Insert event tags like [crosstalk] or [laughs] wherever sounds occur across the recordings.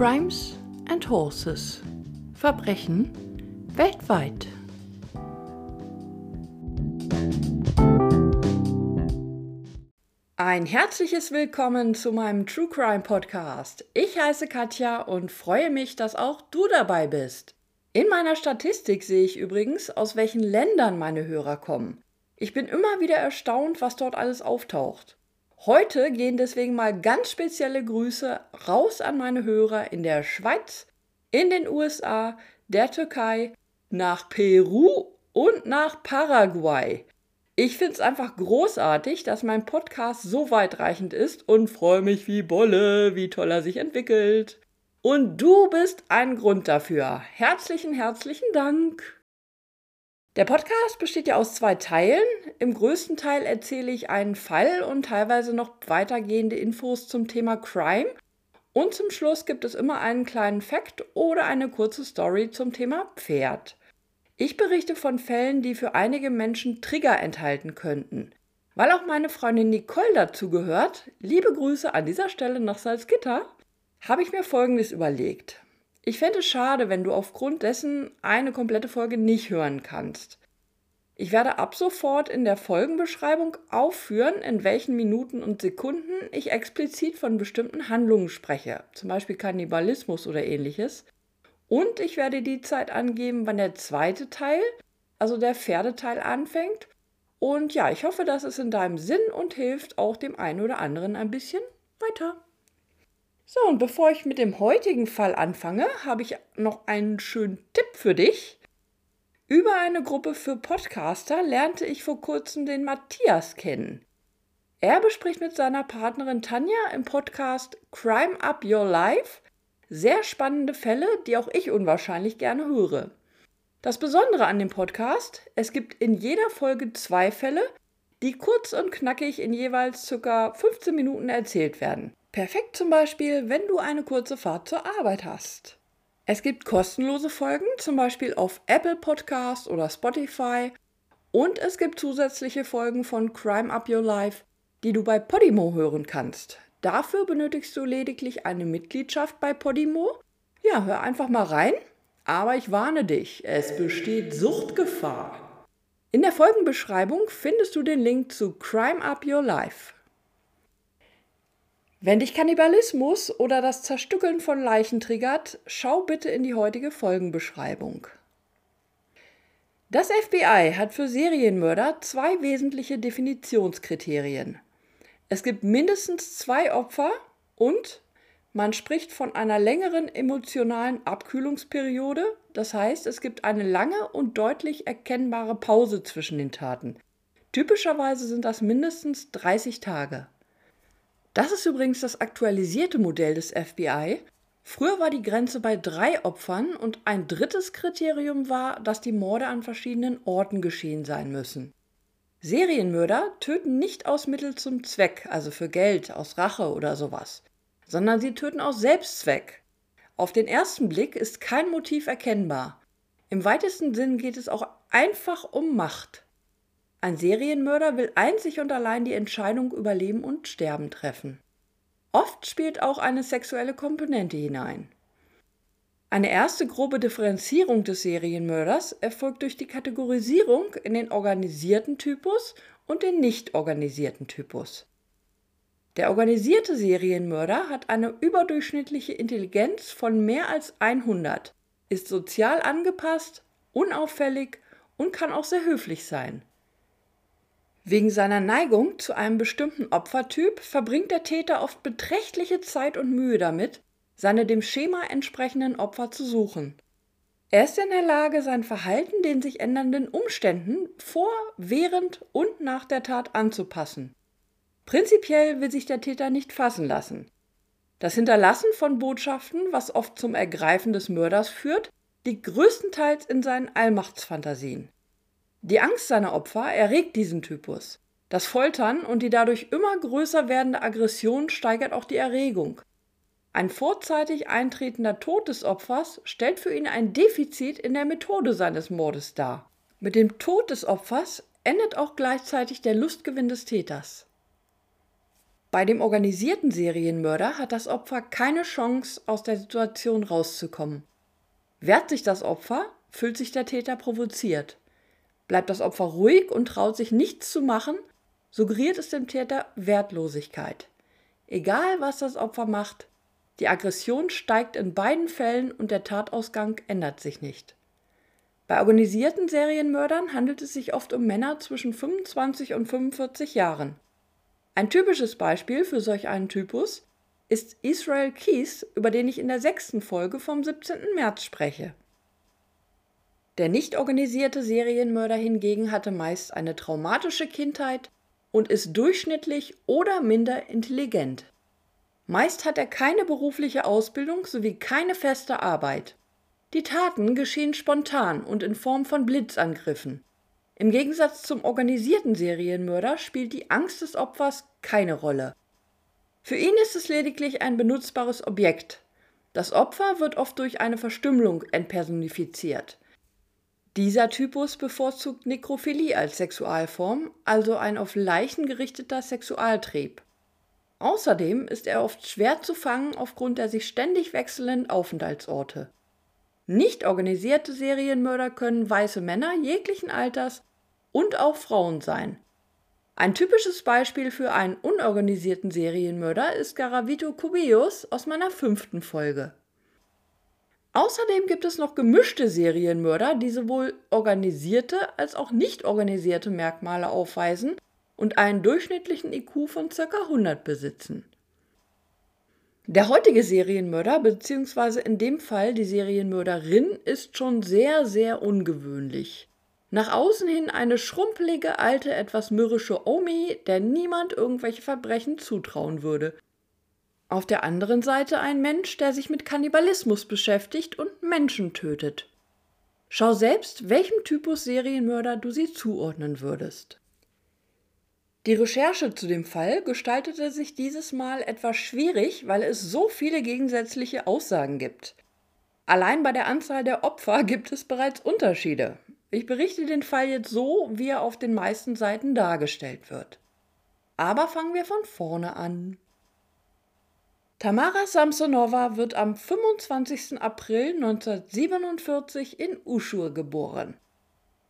Crimes and Horses. Verbrechen weltweit. Ein herzliches Willkommen zu meinem True Crime Podcast. Ich heiße Katja und freue mich, dass auch du dabei bist. In meiner Statistik sehe ich übrigens, aus welchen Ländern meine Hörer kommen. Ich bin immer wieder erstaunt, was dort alles auftaucht. Heute gehen deswegen mal ganz spezielle Grüße raus an meine Hörer in der Schweiz, in den USA, der Türkei, nach Peru und nach Paraguay. Ich finde es einfach großartig, dass mein Podcast so weitreichend ist und freue mich wie Bolle, wie toll er sich entwickelt. Und du bist ein Grund dafür. Herzlichen, herzlichen Dank. Der Podcast besteht ja aus zwei Teilen. Im größten Teil erzähle ich einen Fall und teilweise noch weitergehende Infos zum Thema Crime. Und zum Schluss gibt es immer einen kleinen Fact oder eine kurze Story zum Thema Pferd. Ich berichte von Fällen, die für einige Menschen Trigger enthalten könnten. Weil auch meine Freundin Nicole dazu gehört, liebe Grüße an dieser Stelle nach Salzgitter, habe ich mir Folgendes überlegt. Ich fände es schade, wenn du aufgrund dessen eine komplette Folge nicht hören kannst. Ich werde ab sofort in der Folgenbeschreibung aufführen, in welchen Minuten und Sekunden ich explizit von bestimmten Handlungen spreche, zum Beispiel Kannibalismus oder ähnliches. Und ich werde die Zeit angeben, wann der zweite Teil, also der Pferdeteil, anfängt. Und ja, ich hoffe, dass es in deinem Sinn und hilft auch dem einen oder anderen ein bisschen weiter. So, und bevor ich mit dem heutigen Fall anfange, habe ich noch einen schönen Tipp für dich. Über eine Gruppe für Podcaster lernte ich vor kurzem den Matthias kennen. Er bespricht mit seiner Partnerin Tanja im Podcast Crime Up Your Life sehr spannende Fälle, die auch ich unwahrscheinlich gerne höre. Das Besondere an dem Podcast, es gibt in jeder Folge zwei Fälle, die kurz und knackig in jeweils ca. 15 Minuten erzählt werden. Perfekt zum Beispiel, wenn du eine kurze Fahrt zur Arbeit hast. Es gibt kostenlose Folgen, zum Beispiel auf Apple Podcast oder Spotify. Und es gibt zusätzliche Folgen von Crime Up Your Life, die du bei Podimo hören kannst. Dafür benötigst du lediglich eine Mitgliedschaft bei Podimo. Ja, hör einfach mal rein. Aber ich warne dich, es besteht Suchtgefahr. In der Folgenbeschreibung findest du den Link zu Crime Up Your Life. Wenn dich Kannibalismus oder das Zerstückeln von Leichen triggert, schau bitte in die heutige Folgenbeschreibung. Das FBI hat für Serienmörder zwei wesentliche Definitionskriterien. Es gibt mindestens zwei Opfer und man spricht von einer längeren emotionalen Abkühlungsperiode, das heißt es gibt eine lange und deutlich erkennbare Pause zwischen den Taten. Typischerweise sind das mindestens 30 Tage. Das ist übrigens das aktualisierte Modell des FBI. Früher war die Grenze bei drei Opfern und ein drittes Kriterium war, dass die Morde an verschiedenen Orten geschehen sein müssen. Serienmörder töten nicht aus Mittel zum Zweck, also für Geld, aus Rache oder sowas, sondern sie töten aus Selbstzweck. Auf den ersten Blick ist kein Motiv erkennbar. Im weitesten Sinn geht es auch einfach um Macht. Ein Serienmörder will einzig und allein die Entscheidung über Leben und Sterben treffen. Oft spielt auch eine sexuelle Komponente hinein. Eine erste grobe Differenzierung des Serienmörders erfolgt durch die Kategorisierung in den organisierten Typus und den nicht organisierten Typus. Der organisierte Serienmörder hat eine überdurchschnittliche Intelligenz von mehr als 100, ist sozial angepasst, unauffällig und kann auch sehr höflich sein. Wegen seiner Neigung zu einem bestimmten Opfertyp verbringt der Täter oft beträchtliche Zeit und Mühe damit, seine dem Schema entsprechenden Opfer zu suchen. Er ist in der Lage, sein Verhalten den sich ändernden Umständen vor, während und nach der Tat anzupassen. Prinzipiell will sich der Täter nicht fassen lassen. Das Hinterlassen von Botschaften, was oft zum Ergreifen des Mörders führt, liegt größtenteils in seinen Allmachtsfantasien. Die Angst seiner Opfer erregt diesen Typus. Das Foltern und die dadurch immer größer werdende Aggression steigert auch die Erregung. Ein vorzeitig eintretender Tod des Opfers stellt für ihn ein Defizit in der Methode seines Mordes dar. Mit dem Tod des Opfers endet auch gleichzeitig der Lustgewinn des Täters. Bei dem organisierten Serienmörder hat das Opfer keine Chance, aus der Situation rauszukommen. Wehrt sich das Opfer, fühlt sich der Täter provoziert. Bleibt das Opfer ruhig und traut sich nichts zu machen, suggeriert es dem Täter Wertlosigkeit. Egal was das Opfer macht, die Aggression steigt in beiden Fällen und der Tatausgang ändert sich nicht. Bei organisierten Serienmördern handelt es sich oft um Männer zwischen 25 und 45 Jahren. Ein typisches Beispiel für solch einen Typus ist Israel Keys, über den ich in der sechsten Folge vom 17. März spreche. Der nicht organisierte Serienmörder hingegen hatte meist eine traumatische Kindheit und ist durchschnittlich oder minder intelligent. Meist hat er keine berufliche Ausbildung sowie keine feste Arbeit. Die Taten geschehen spontan und in Form von Blitzangriffen. Im Gegensatz zum organisierten Serienmörder spielt die Angst des Opfers keine Rolle. Für ihn ist es lediglich ein benutzbares Objekt. Das Opfer wird oft durch eine Verstümmelung entpersonifiziert. Dieser Typus bevorzugt Nekrophilie als Sexualform, also ein auf Leichen gerichteter Sexualtrieb. Außerdem ist er oft schwer zu fangen aufgrund der sich ständig wechselnden Aufenthaltsorte. Nicht organisierte Serienmörder können weiße Männer jeglichen Alters und auch Frauen sein. Ein typisches Beispiel für einen unorganisierten Serienmörder ist Garavito Cubillos aus meiner fünften Folge. Außerdem gibt es noch gemischte Serienmörder, die sowohl organisierte als auch nicht organisierte Merkmale aufweisen und einen durchschnittlichen IQ von ca. 100 besitzen. Der heutige Serienmörder, beziehungsweise in dem Fall die Serienmörderin, ist schon sehr, sehr ungewöhnlich. Nach außen hin eine schrumpelige, alte, etwas mürrische Omi, der niemand irgendwelche Verbrechen zutrauen würde. Auf der anderen Seite ein Mensch, der sich mit Kannibalismus beschäftigt und Menschen tötet. Schau selbst, welchem Typus Serienmörder du sie zuordnen würdest. Die Recherche zu dem Fall gestaltete sich dieses Mal etwas schwierig, weil es so viele gegensätzliche Aussagen gibt. Allein bei der Anzahl der Opfer gibt es bereits Unterschiede. Ich berichte den Fall jetzt so, wie er auf den meisten Seiten dargestellt wird. Aber fangen wir von vorne an. Tamara Samsonova wird am 25. April 1947 in Uschur geboren.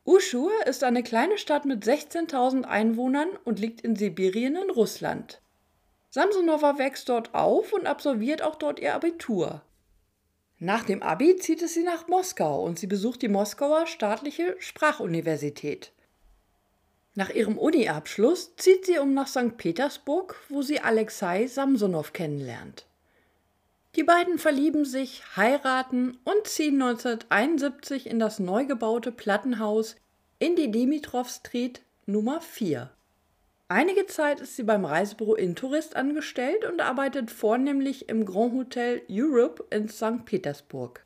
Uschur ist eine kleine Stadt mit 16.000 Einwohnern und liegt in Sibirien in Russland. Samsonova wächst dort auf und absolviert auch dort ihr Abitur. Nach dem Abi zieht es sie nach Moskau und sie besucht die Moskauer staatliche Sprachuniversität. Nach ihrem Uni-Abschluss zieht sie um nach St. Petersburg, wo sie Alexei Samsonow kennenlernt. Die beiden verlieben sich, heiraten und ziehen 1971 in das neu gebaute Plattenhaus in die Dimitrov Street Nummer 4. Einige Zeit ist sie beim Reisebüro Intourist angestellt und arbeitet vornehmlich im Grand Hotel Europe in St. Petersburg.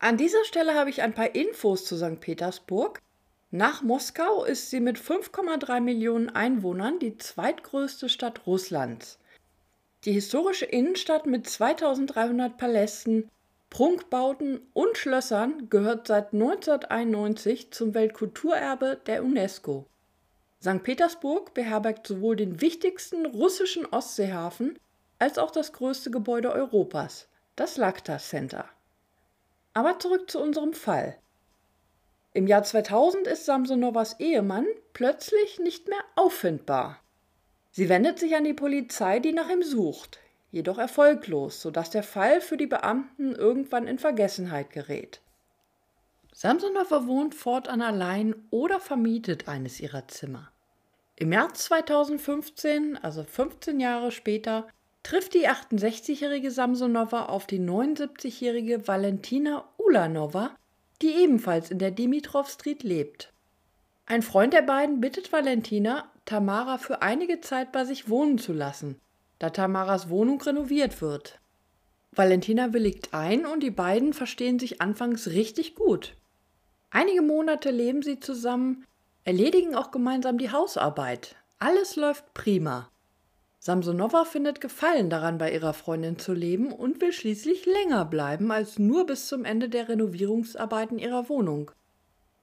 An dieser Stelle habe ich ein paar Infos zu St. Petersburg. Nach Moskau ist sie mit 5,3 Millionen Einwohnern die zweitgrößte Stadt Russlands. Die historische Innenstadt mit 2300 Palästen, Prunkbauten und Schlössern gehört seit 1991 zum Weltkulturerbe der UNESCO. St. Petersburg beherbergt sowohl den wichtigsten russischen Ostseehafen als auch das größte Gebäude Europas, das Lakta Center. Aber zurück zu unserem Fall. Im Jahr 2000 ist Samsonovas Ehemann plötzlich nicht mehr auffindbar. Sie wendet sich an die Polizei, die nach ihm sucht, jedoch erfolglos, sodass der Fall für die Beamten irgendwann in Vergessenheit gerät. Samsonova wohnt fortan allein oder vermietet eines ihrer Zimmer. Im März 2015, also 15 Jahre später, trifft die 68-jährige Samsonova auf die 79-jährige Valentina Ulanova, die ebenfalls in der Dimitrov Street lebt. Ein Freund der beiden bittet Valentina, Tamara für einige Zeit bei sich wohnen zu lassen, da Tamaras Wohnung renoviert wird. Valentina willigt ein und die beiden verstehen sich anfangs richtig gut. Einige Monate leben sie zusammen, erledigen auch gemeinsam die Hausarbeit. Alles läuft prima. Samsonova findet Gefallen daran, bei ihrer Freundin zu leben und will schließlich länger bleiben als nur bis zum Ende der Renovierungsarbeiten ihrer Wohnung.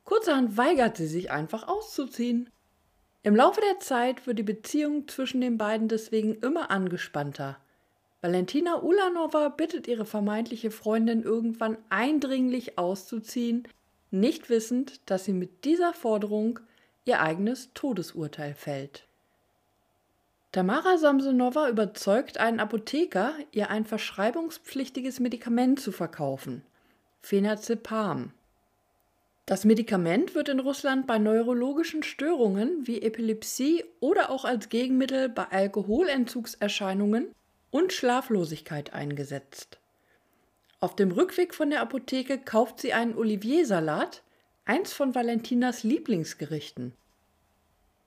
Kurzerhand weigert sie sich einfach auszuziehen. Im Laufe der Zeit wird die Beziehung zwischen den beiden deswegen immer angespannter. Valentina Ulanova bittet ihre vermeintliche Freundin irgendwann eindringlich auszuziehen, nicht wissend, dass sie mit dieser Forderung ihr eigenes Todesurteil fällt. Tamara Samsonova überzeugt einen Apotheker, ihr ein verschreibungspflichtiges Medikament zu verkaufen, Phenazepam. Das Medikament wird in Russland bei neurologischen Störungen wie Epilepsie oder auch als Gegenmittel bei Alkoholentzugserscheinungen und Schlaflosigkeit eingesetzt. Auf dem Rückweg von der Apotheke kauft sie einen Oliviersalat, eins von Valentinas Lieblingsgerichten.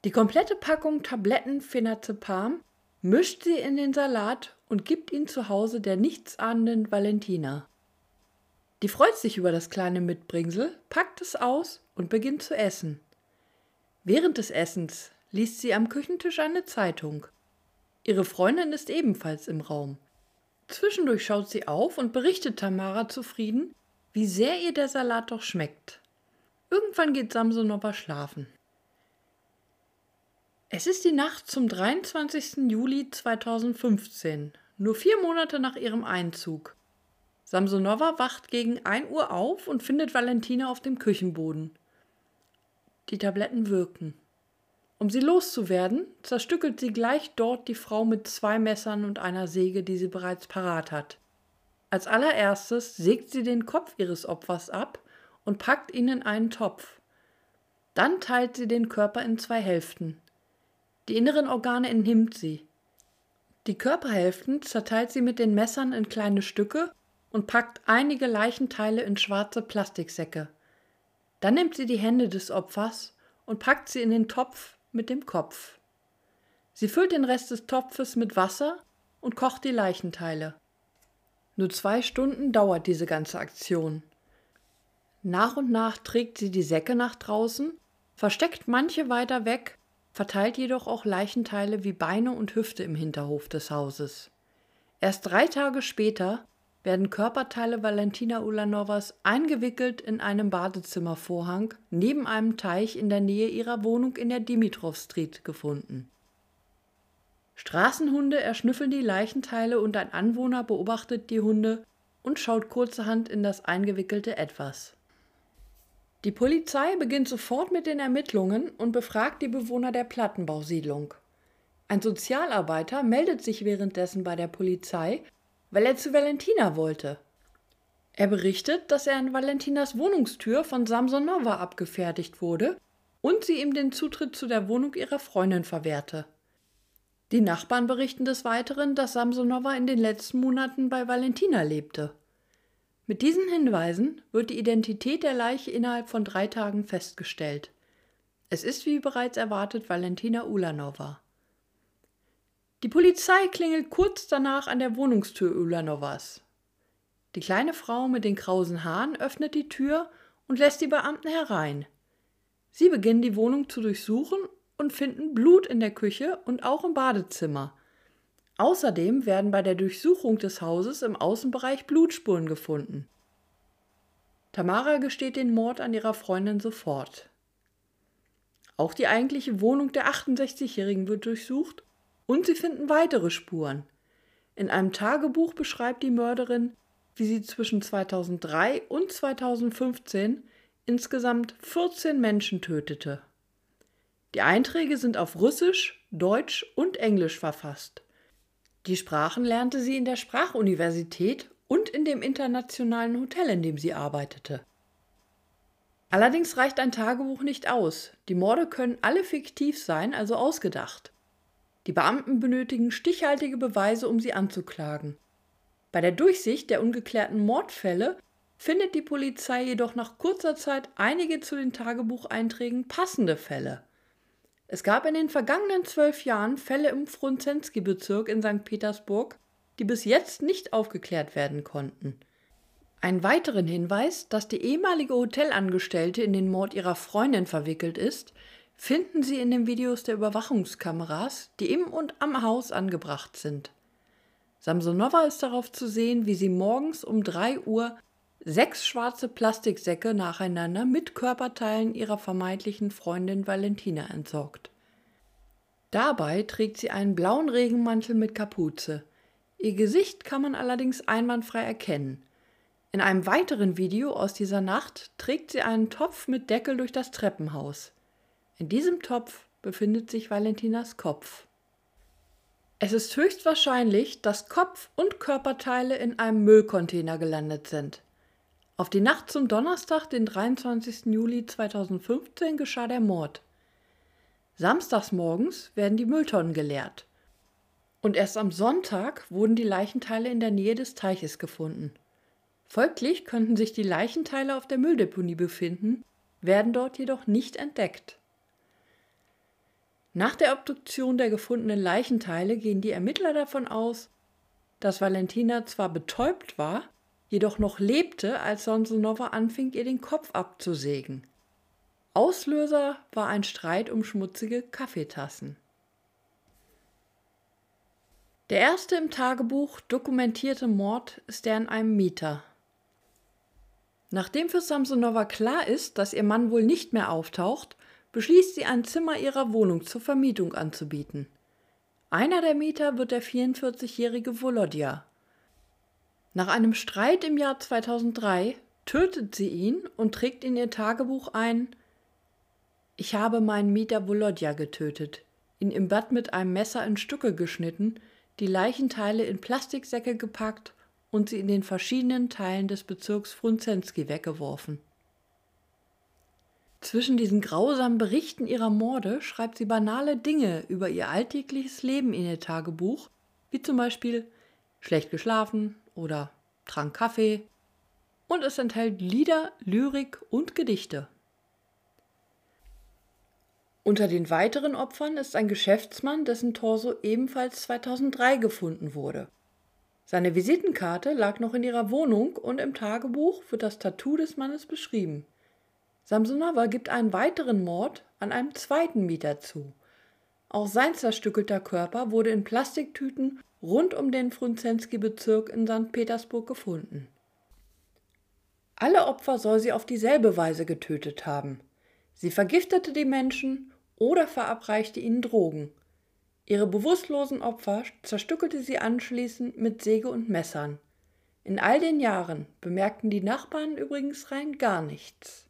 Die komplette Packung Tabletten Phenazepam mischt sie in den Salat und gibt ihn zu Hause der nichtsahnenden Valentina. Die freut sich über das kleine Mitbringsel, packt es aus und beginnt zu essen. Während des Essens liest sie am Küchentisch eine Zeitung. Ihre Freundin ist ebenfalls im Raum. Zwischendurch schaut sie auf und berichtet Tamara zufrieden, wie sehr ihr der Salat doch schmeckt. Irgendwann geht Samsonova schlafen. Es ist die Nacht zum 23. Juli 2015, nur vier Monate nach ihrem Einzug. Samsonova wacht gegen 1 Uhr auf und findet Valentina auf dem Küchenboden. Die Tabletten wirken. Um sie loszuwerden, zerstückelt sie gleich dort die Frau mit zwei Messern und einer Säge, die sie bereits parat hat. Als allererstes sägt sie den Kopf ihres Opfers ab und packt ihn in einen Topf. Dann teilt sie den Körper in zwei Hälften. Die inneren Organe entnimmt sie. Die Körperhälften zerteilt sie mit den Messern in kleine Stücke und packt einige Leichenteile in schwarze Plastiksäcke. Dann nimmt sie die Hände des Opfers und packt sie in den Topf mit dem Kopf. Sie füllt den Rest des Topfes mit Wasser und kocht die Leichenteile. Nur zwei Stunden dauert diese ganze Aktion. Nach und nach trägt sie die Säcke nach draußen, versteckt manche weiter weg, verteilt jedoch auch Leichenteile wie Beine und Hüfte im Hinterhof des Hauses. Erst drei Tage später werden Körperteile Valentina Ulanovas eingewickelt in einem Badezimmervorhang neben einem Teich in der Nähe ihrer Wohnung in der Dimitrov Street gefunden. Straßenhunde erschnüffeln die Leichenteile und ein Anwohner beobachtet die Hunde und schaut kurzerhand in das eingewickelte Etwas. Die Polizei beginnt sofort mit den Ermittlungen und befragt die Bewohner der Plattenbausiedlung. Ein Sozialarbeiter meldet sich währenddessen bei der Polizei weil er zu Valentina wollte. Er berichtet, dass er an Valentinas Wohnungstür von Samsonova abgefertigt wurde und sie ihm den Zutritt zu der Wohnung ihrer Freundin verwehrte. Die Nachbarn berichten des Weiteren, dass Samsonova in den letzten Monaten bei Valentina lebte. Mit diesen Hinweisen wird die Identität der Leiche innerhalb von drei Tagen festgestellt. Es ist wie bereits erwartet Valentina Ulanova. Die Polizei klingelt kurz danach an der Wohnungstür Ulanovas. Die kleine Frau mit den krausen Haaren öffnet die Tür und lässt die Beamten herein. Sie beginnen die Wohnung zu durchsuchen und finden Blut in der Küche und auch im Badezimmer. Außerdem werden bei der Durchsuchung des Hauses im Außenbereich Blutspuren gefunden. Tamara gesteht den Mord an ihrer Freundin sofort. Auch die eigentliche Wohnung der 68-Jährigen wird durchsucht und sie finden weitere Spuren. In einem Tagebuch beschreibt die Mörderin, wie sie zwischen 2003 und 2015 insgesamt 14 Menschen tötete. Die Einträge sind auf Russisch, Deutsch und Englisch verfasst. Die Sprachen lernte sie in der Sprachuniversität und in dem internationalen Hotel, in dem sie arbeitete. Allerdings reicht ein Tagebuch nicht aus. Die Morde können alle fiktiv sein, also ausgedacht. Die Beamten benötigen stichhaltige Beweise, um sie anzuklagen. Bei der Durchsicht der ungeklärten Mordfälle findet die Polizei jedoch nach kurzer Zeit einige zu den Tagebucheinträgen passende Fälle. Es gab in den vergangenen zwölf Jahren Fälle im Frunzensky-Bezirk in St. Petersburg, die bis jetzt nicht aufgeklärt werden konnten. Einen weiteren Hinweis, dass die ehemalige Hotelangestellte in den Mord ihrer Freundin verwickelt ist, finden Sie in den Videos der Überwachungskameras, die im und am Haus angebracht sind. Samsonova ist darauf zu sehen, wie sie morgens um 3 Uhr sechs schwarze Plastiksäcke nacheinander mit Körperteilen ihrer vermeintlichen Freundin Valentina entsorgt. Dabei trägt sie einen blauen Regenmantel mit Kapuze. Ihr Gesicht kann man allerdings einwandfrei erkennen. In einem weiteren Video aus dieser Nacht trägt sie einen Topf mit Deckel durch das Treppenhaus. In diesem Topf befindet sich Valentinas Kopf. Es ist höchstwahrscheinlich, dass Kopf und Körperteile in einem Müllcontainer gelandet sind. Auf die Nacht zum Donnerstag, den 23. Juli 2015, geschah der Mord. Samstags morgens werden die Mülltonnen geleert. Und erst am Sonntag wurden die Leichenteile in der Nähe des Teiches gefunden. Folglich könnten sich die Leichenteile auf der Mülldeponie befinden, werden dort jedoch nicht entdeckt. Nach der Obduktion der gefundenen Leichenteile gehen die Ermittler davon aus, dass Valentina zwar betäubt war, jedoch noch lebte, als Samsonova anfing, ihr den Kopf abzusägen. Auslöser war ein Streit um schmutzige Kaffeetassen. Der erste im Tagebuch dokumentierte Mord ist der an einem Mieter. Nachdem für Samsonova klar ist, dass ihr Mann wohl nicht mehr auftaucht, beschließt sie, ein Zimmer ihrer Wohnung zur Vermietung anzubieten. Einer der Mieter wird der 44-jährige Volodya. Nach einem Streit im Jahr 2003 tötet sie ihn und trägt in ihr Tagebuch ein: Ich habe meinen Mieter Volodya getötet, ihn im Bad mit einem Messer in Stücke geschnitten, die Leichenteile in Plastiksäcke gepackt und sie in den verschiedenen Teilen des Bezirks Frunzenski weggeworfen. Zwischen diesen grausamen Berichten ihrer Morde schreibt sie banale Dinge über ihr alltägliches Leben in ihr Tagebuch, wie zum Beispiel schlecht geschlafen oder trank Kaffee. Und es enthält Lieder, Lyrik und Gedichte. Unter den weiteren Opfern ist ein Geschäftsmann, dessen Torso ebenfalls 2003 gefunden wurde. Seine Visitenkarte lag noch in ihrer Wohnung und im Tagebuch wird das Tattoo des Mannes beschrieben. Samsonova gibt einen weiteren Mord an einem zweiten Mieter zu. Auch sein zerstückelter Körper wurde in Plastiktüten rund um den Frunzenski-Bezirk in St. Petersburg gefunden. Alle Opfer soll sie auf dieselbe Weise getötet haben. Sie vergiftete die Menschen oder verabreichte ihnen Drogen. Ihre bewusstlosen Opfer zerstückelte sie anschließend mit Säge und Messern. In all den Jahren bemerkten die Nachbarn übrigens rein gar nichts.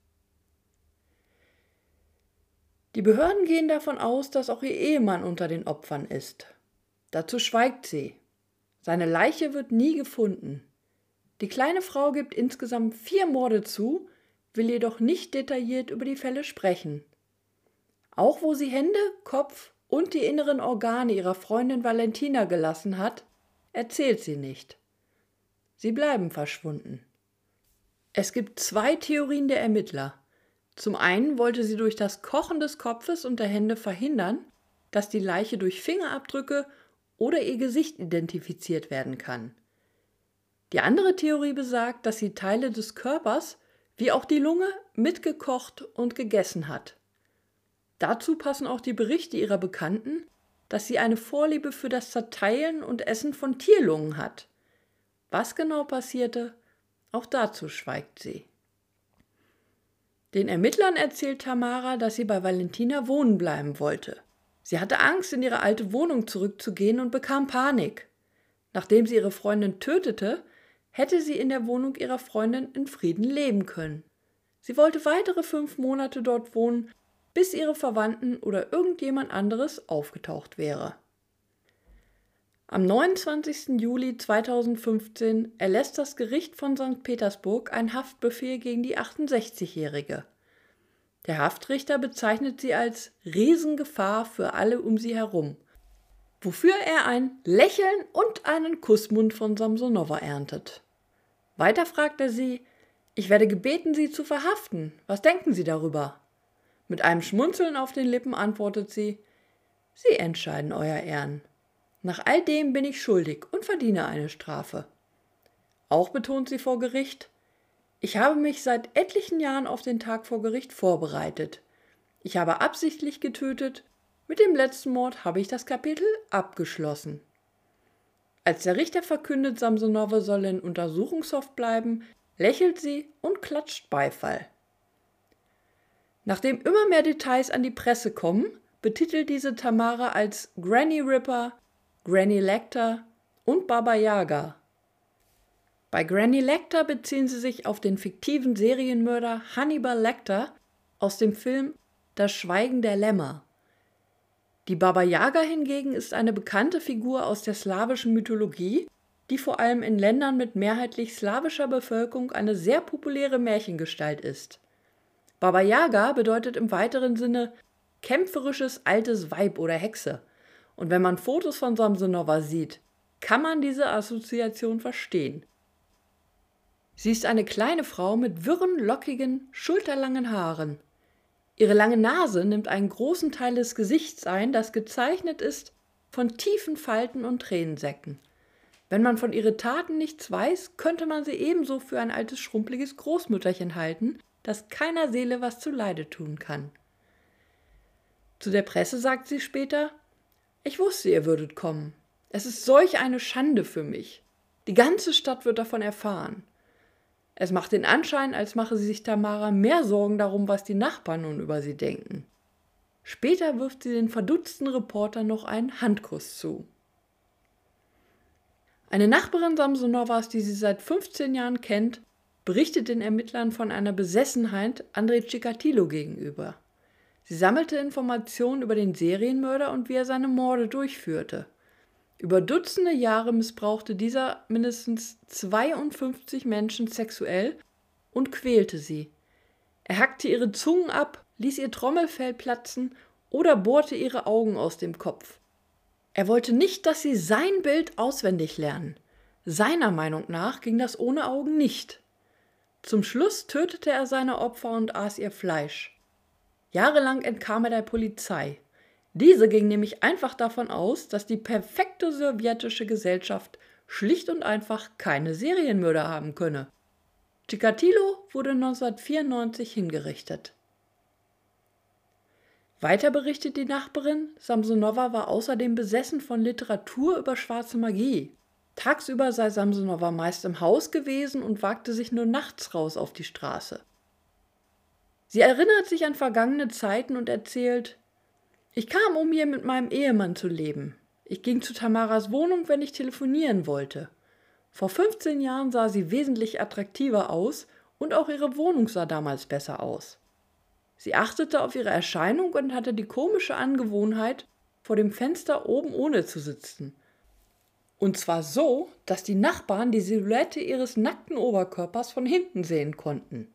Die Behörden gehen davon aus, dass auch ihr Ehemann unter den Opfern ist. Dazu schweigt sie. Seine Leiche wird nie gefunden. Die kleine Frau gibt insgesamt vier Morde zu, will jedoch nicht detailliert über die Fälle sprechen. Auch wo sie Hände, Kopf und die inneren Organe ihrer Freundin Valentina gelassen hat, erzählt sie nicht. Sie bleiben verschwunden. Es gibt zwei Theorien der Ermittler. Zum einen wollte sie durch das Kochen des Kopfes und der Hände verhindern, dass die Leiche durch Fingerabdrücke oder ihr Gesicht identifiziert werden kann. Die andere Theorie besagt, dass sie Teile des Körpers, wie auch die Lunge, mitgekocht und gegessen hat. Dazu passen auch die Berichte ihrer Bekannten, dass sie eine Vorliebe für das Zerteilen und Essen von Tierlungen hat. Was genau passierte, auch dazu schweigt sie. Den Ermittlern erzählt Tamara, dass sie bei Valentina wohnen bleiben wollte. Sie hatte Angst, in ihre alte Wohnung zurückzugehen und bekam Panik. Nachdem sie ihre Freundin tötete, hätte sie in der Wohnung ihrer Freundin in Frieden leben können. Sie wollte weitere fünf Monate dort wohnen, bis ihre Verwandten oder irgendjemand anderes aufgetaucht wäre. Am 29. Juli 2015 erlässt das Gericht von St. Petersburg einen Haftbefehl gegen die 68-Jährige. Der Haftrichter bezeichnet sie als Riesengefahr für alle um sie herum, wofür er ein Lächeln und einen Kussmund von Samsonova erntet. Weiter fragt er sie, ich werde gebeten, Sie zu verhaften. Was denken Sie darüber? Mit einem Schmunzeln auf den Lippen antwortet sie, Sie entscheiden, Euer Ehren. Nach all dem bin ich schuldig und verdiene eine Strafe. Auch betont sie vor Gericht, ich habe mich seit etlichen Jahren auf den Tag vor Gericht vorbereitet. Ich habe absichtlich getötet, mit dem letzten Mord habe ich das Kapitel abgeschlossen. Als der Richter verkündet, Samsonova solle in Untersuchungshaft bleiben, lächelt sie und klatscht Beifall. Nachdem immer mehr Details an die Presse kommen, betitelt diese Tamara als Granny Ripper, Granny Lecter und Baba Yaga. Bei Granny Lecter beziehen sie sich auf den fiktiven Serienmörder Hannibal Lecter aus dem Film Das Schweigen der Lämmer. Die Baba Yaga hingegen ist eine bekannte Figur aus der slawischen Mythologie, die vor allem in Ländern mit mehrheitlich slawischer Bevölkerung eine sehr populäre Märchengestalt ist. Baba Yaga bedeutet im weiteren Sinne kämpferisches altes Weib oder Hexe. Und wenn man Fotos von Samsonova sieht, kann man diese Assoziation verstehen. Sie ist eine kleine Frau mit wirren, lockigen, schulterlangen Haaren. Ihre lange Nase nimmt einen großen Teil des Gesichts ein, das gezeichnet ist von tiefen Falten und Tränensäcken. Wenn man von ihren Taten nichts weiß, könnte man sie ebenso für ein altes, schrumpeliges Großmütterchen halten, das keiner Seele was zuleide tun kann. Zu der Presse sagt sie später, ich wusste, ihr würdet kommen. Es ist solch eine Schande für mich. Die ganze Stadt wird davon erfahren. Es macht den Anschein, als mache sich Tamara mehr Sorgen darum, was die Nachbarn nun über sie denken. Später wirft sie den verdutzten Reporter noch einen Handkuss zu. Eine Nachbarin Samsonovas, die sie seit 15 Jahren kennt, berichtet den Ermittlern von einer Besessenheit Andrei Chikatilo gegenüber. Sie sammelte Informationen über den Serienmörder und wie er seine Morde durchführte. Über Dutzende Jahre missbrauchte dieser mindestens 52 Menschen sexuell und quälte sie. Er hackte ihre Zungen ab, ließ ihr Trommelfell platzen oder bohrte ihre Augen aus dem Kopf. Er wollte nicht, dass sie sein Bild auswendig lernen. Seiner Meinung nach ging das ohne Augen nicht. Zum Schluss tötete er seine Opfer und aß ihr Fleisch. Jahrelang entkam er der Polizei. Diese ging nämlich einfach davon aus, dass die perfekte sowjetische Gesellschaft schlicht und einfach keine Serienmörder haben könne. Chikatilo wurde 1994 hingerichtet. Weiter berichtet die Nachbarin, Samsonova war außerdem besessen von Literatur über schwarze Magie. Tagsüber sei Samsonova meist im Haus gewesen und wagte sich nur nachts raus auf die Straße. Sie erinnert sich an vergangene Zeiten und erzählt, ich kam, um hier mit meinem Ehemann zu leben. Ich ging zu Tamaras Wohnung, wenn ich telefonieren wollte. Vor 15 Jahren sah sie wesentlich attraktiver aus und auch ihre Wohnung sah damals besser aus. Sie achtete auf ihre Erscheinung und hatte die komische Angewohnheit, vor dem Fenster oben ohne zu sitzen. Und zwar so, dass die Nachbarn die Silhouette ihres nackten Oberkörpers von hinten sehen konnten.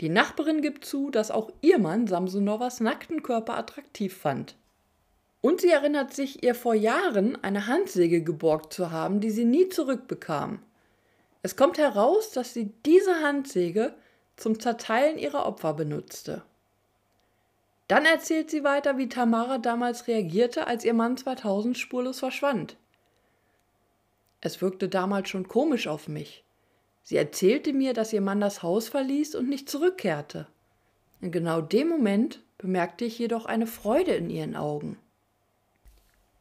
Die Nachbarin gibt zu, dass auch ihr Mann Samsonovas nackten Körper attraktiv fand. Und sie erinnert sich, ihr vor Jahren eine Handsäge geborgt zu haben, die sie nie zurückbekam. Es kommt heraus, dass sie diese Handsäge zum Zerteilen ihrer Opfer benutzte. Dann erzählt sie weiter, wie Tamara damals reagierte, als ihr Mann 2000 spurlos verschwand. Es wirkte damals schon komisch auf mich. Sie erzählte mir, dass ihr Mann das Haus verließ und nicht zurückkehrte. In genau dem Moment bemerkte ich jedoch eine Freude in ihren Augen.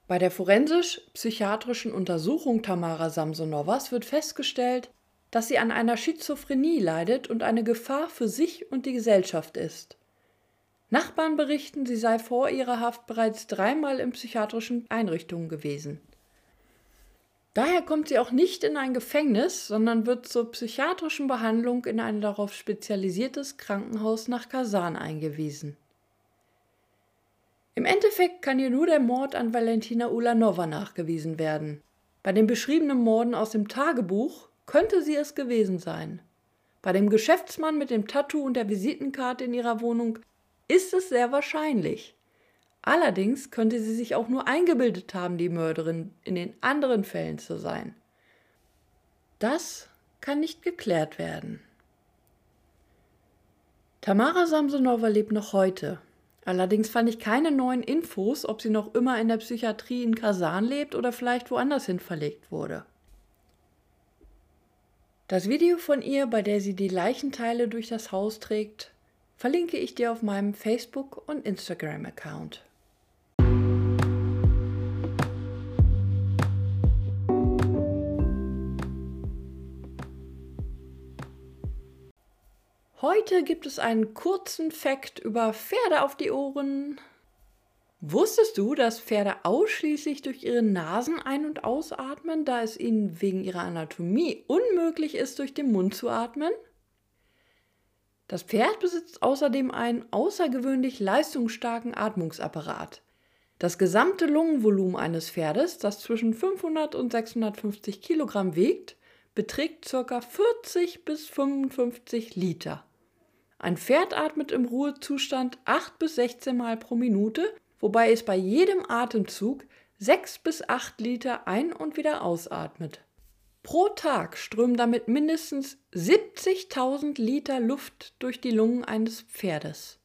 Bei der forensisch-psychiatrischen Untersuchung Tamara Samsonovas wird festgestellt, dass sie an einer Schizophrenie leidet und eine Gefahr für sich und die Gesellschaft ist. Nachbarn berichten, sie sei vor ihrer Haft bereits dreimal in psychiatrischen Einrichtungen gewesen. Daher kommt sie auch nicht in ein Gefängnis, sondern wird zur psychiatrischen Behandlung in ein darauf spezialisiertes Krankenhaus nach Kasan eingewiesen. Im Endeffekt kann ihr nur der Mord an Valentina Ulanova nachgewiesen werden. Bei den beschriebenen Morden aus dem Tagebuch könnte sie es gewesen sein. Bei dem Geschäftsmann mit dem Tattoo und der Visitenkarte in ihrer Wohnung ist es sehr wahrscheinlich. Allerdings könnte sie sich auch nur eingebildet haben, die Mörderin in den anderen Fällen zu sein. Das kann nicht geklärt werden. Tamara Samsonova lebt noch heute. Allerdings fand ich keine neuen Infos, ob sie noch immer in der Psychiatrie in Kasan lebt oder vielleicht woanders hin verlegt wurde. Das Video von ihr, bei der sie die Leichenteile durch das Haus trägt, verlinke ich dir auf meinem Facebook- und Instagram-Account. Heute gibt es einen kurzen Fakt über Pferde auf die Ohren. Wusstest du, dass Pferde ausschließlich durch ihre Nasen ein- und ausatmen, da es ihnen wegen ihrer Anatomie unmöglich ist, durch den Mund zu atmen? Das Pferd besitzt außerdem einen außergewöhnlich leistungsstarken Atmungsapparat. Das gesamte Lungenvolumen eines Pferdes, das zwischen 500 und 650 Kilogramm wiegt, beträgt ca. 40 bis 55 Liter. Ein Pferd atmet im Ruhezustand 8 bis 16 Mal pro Minute wobei es bei jedem Atemzug 6 bis 8 Liter ein- und wieder ausatmet. Pro Tag strömen damit mindestens 70.000 Liter Luft durch die Lungen eines Pferdes.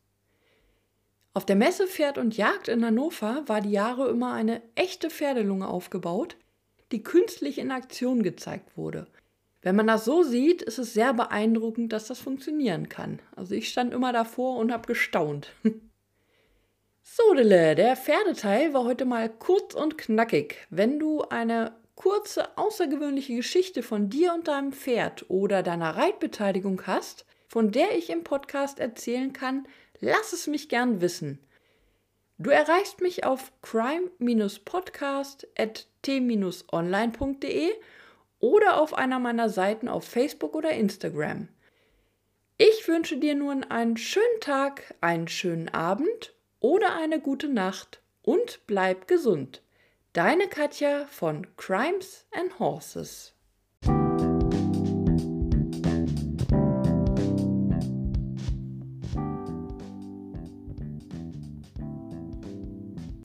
Auf der Messe Pferd und Jagd in Hannover war die Jahre immer eine echte Pferdelunge aufgebaut, die künstlich in Aktion gezeigt wurde. Wenn man das so sieht, ist es sehr beeindruckend, dass das funktionieren kann. Also ich stand immer davor und habe gestaunt. [laughs] So, Dille, der Pferdeteil war heute mal kurz und knackig. Wenn du eine kurze, außergewöhnliche Geschichte von dir und deinem Pferd oder deiner Reitbeteiligung hast, von der ich im Podcast erzählen kann, lass es mich gern wissen. Du erreichst mich auf crime-podcast.t-online.de oder auf einer meiner Seiten auf Facebook oder Instagram. Ich wünsche dir nun einen schönen Tag, einen schönen Abend oder eine gute Nacht und bleib gesund. Deine Katja von Crimes and Horses.